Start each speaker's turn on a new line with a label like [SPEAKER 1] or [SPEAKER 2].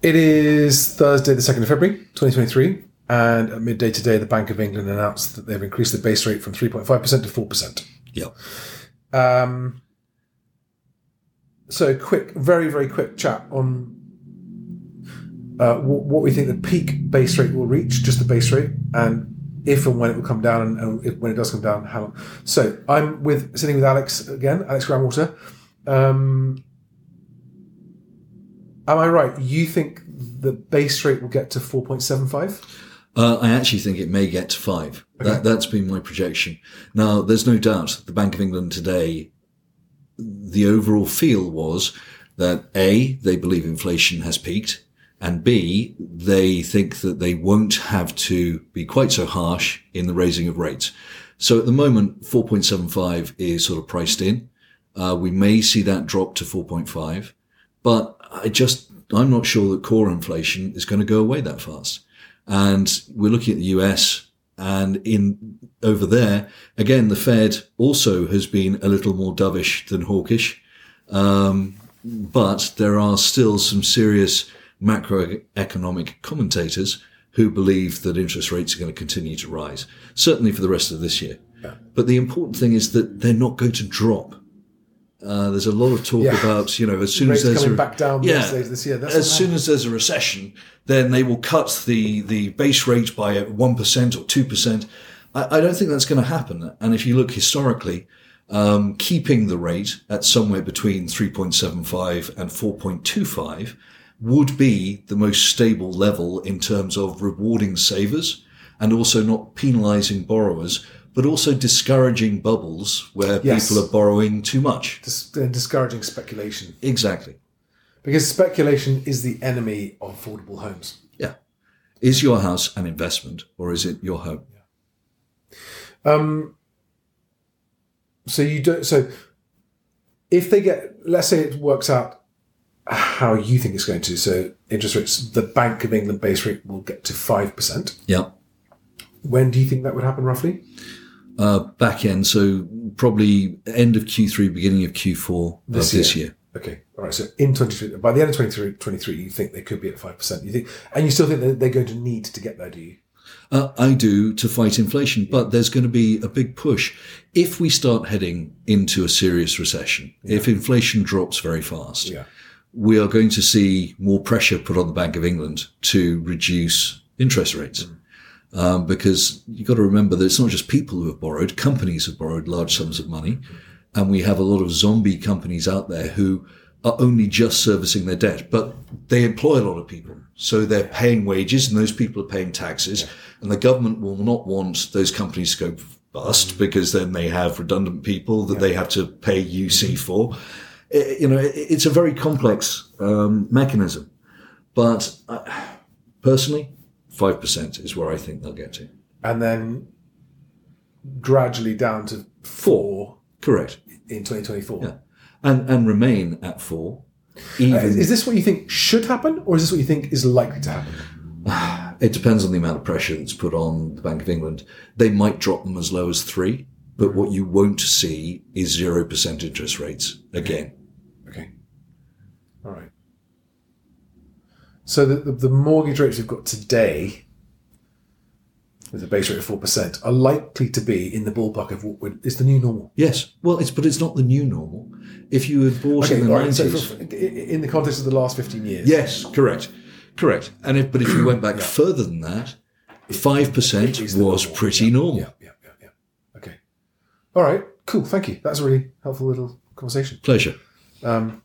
[SPEAKER 1] It is Thursday, the 2nd of February, 2023. And at midday today, the Bank of England announced that they've increased the base rate from 3.5% to 4%.
[SPEAKER 2] Yeah.
[SPEAKER 1] Um, so, quick, very, very quick chat on uh, what, what we think the peak base rate will reach, just the base rate, and if and when it will come down, and, and if, when it does come down, how long. So, I'm with sitting with Alex again, Alex Groundwater. Um, am I right? You think the base rate will get to 4.75?
[SPEAKER 2] Uh, I actually think it may get to five. That, that's been my projection. Now, there's no doubt the Bank of England today, the overall feel was that A, they believe inflation has peaked, and B, they think that they won't have to be quite so harsh in the raising of rates. So at the moment, 4.75 is sort of priced in. Uh, we may see that drop to 4.5, but I just, I'm not sure that core inflation is going to go away that fast. And we're looking at the US and in over there, again, the Fed also has been a little more dovish than hawkish. Um, but there are still some serious macroeconomic commentators who believe that interest rates are going to continue to rise, certainly for the rest of this year.
[SPEAKER 1] Yeah.
[SPEAKER 2] But the important thing is that they're not going to drop. Uh, there's a lot of talk
[SPEAKER 1] Yeah.
[SPEAKER 2] about, you know, as soon
[SPEAKER 1] Rates
[SPEAKER 2] as there's
[SPEAKER 1] coming
[SPEAKER 2] a,
[SPEAKER 1] back down
[SPEAKER 2] yeah,
[SPEAKER 1] this, this year. That's
[SPEAKER 2] as soon as there's a recession, then they will cut the, the base rate by 1% or 2%. I, I don't think that's going to happen. And if you look historically, um, keeping the rate at somewhere between 3.75 and 4.25 would be the most stable level in terms of rewarding savers and also not penalizing borrowers, but also discouraging bubbles where
[SPEAKER 1] Yes.
[SPEAKER 2] people are borrowing too much.
[SPEAKER 1] dis- uh, discouraging speculation
[SPEAKER 2] Exactly.
[SPEAKER 1] because speculation is the enemy of affordable homes.
[SPEAKER 2] Yeah. Is your house an investment or is it your home?
[SPEAKER 1] Um, so you don't. So if they get, let's say it works out how you think it's going to. So interest rates, the Bank of England base rate will get to five percent.
[SPEAKER 2] Yeah.
[SPEAKER 1] When do you think that would happen roughly?
[SPEAKER 2] Uh, back end, so probably end of Q3, beginning of Q4
[SPEAKER 1] This
[SPEAKER 2] of this year.
[SPEAKER 1] Okay, all right. So in twenty by the end of 23, 23 you think they could be at five percent. You think, and you still think that they're going to need to get there, do you?
[SPEAKER 2] Uh, I do to fight inflation, but there's going to be a big push. If we start heading into a serious recession, if inflation drops very fast,
[SPEAKER 1] Yeah.
[SPEAKER 2] we are going to see more pressure put on the Bank of England to reduce interest rates. Um, because you've got to remember that it's not just people who have borrowed, companies have borrowed large sums of money. And we have a lot of zombie companies out there who are only just servicing their debt, but they employ a lot of people. So they're paying wages and those people are paying taxes. And the government will not want those companies to go bust because then they have redundant people that they have to pay UC for. I- you know, it- it's a very complex um, mechanism. But uh, personally, 5% is where I think they'll get to.
[SPEAKER 1] And then gradually down to four
[SPEAKER 2] Correct.
[SPEAKER 1] in twenty twenty four.
[SPEAKER 2] Yeah. And, and remain at four. Even,
[SPEAKER 1] Uh, Is this what you think should happen, or is this what you think is likely to happen?
[SPEAKER 2] it depends on the amount of pressure that's put on the Bank of England. They might drop them as low as three, but what you won't see is 0% interest rates again.
[SPEAKER 1] Okay. All right. So the, the, the mortgage rates we've got today, with a base rate of four percent, are likely to be in the ballpark of what would, is the new normal.
[SPEAKER 2] Yes. Well, it's, but it's not the new normal. If you had bought in the
[SPEAKER 1] all right,
[SPEAKER 2] 90s.
[SPEAKER 1] so in the context of the last fifteen years,
[SPEAKER 2] Yes, correct, correct. And if but if you went back further than that, five percent was pretty normal.
[SPEAKER 1] Yeah, yeah, yeah, yeah. Okay. All right. Cool. Thank you. That's a really helpful little conversation.
[SPEAKER 2] Pleasure.
[SPEAKER 1] Um,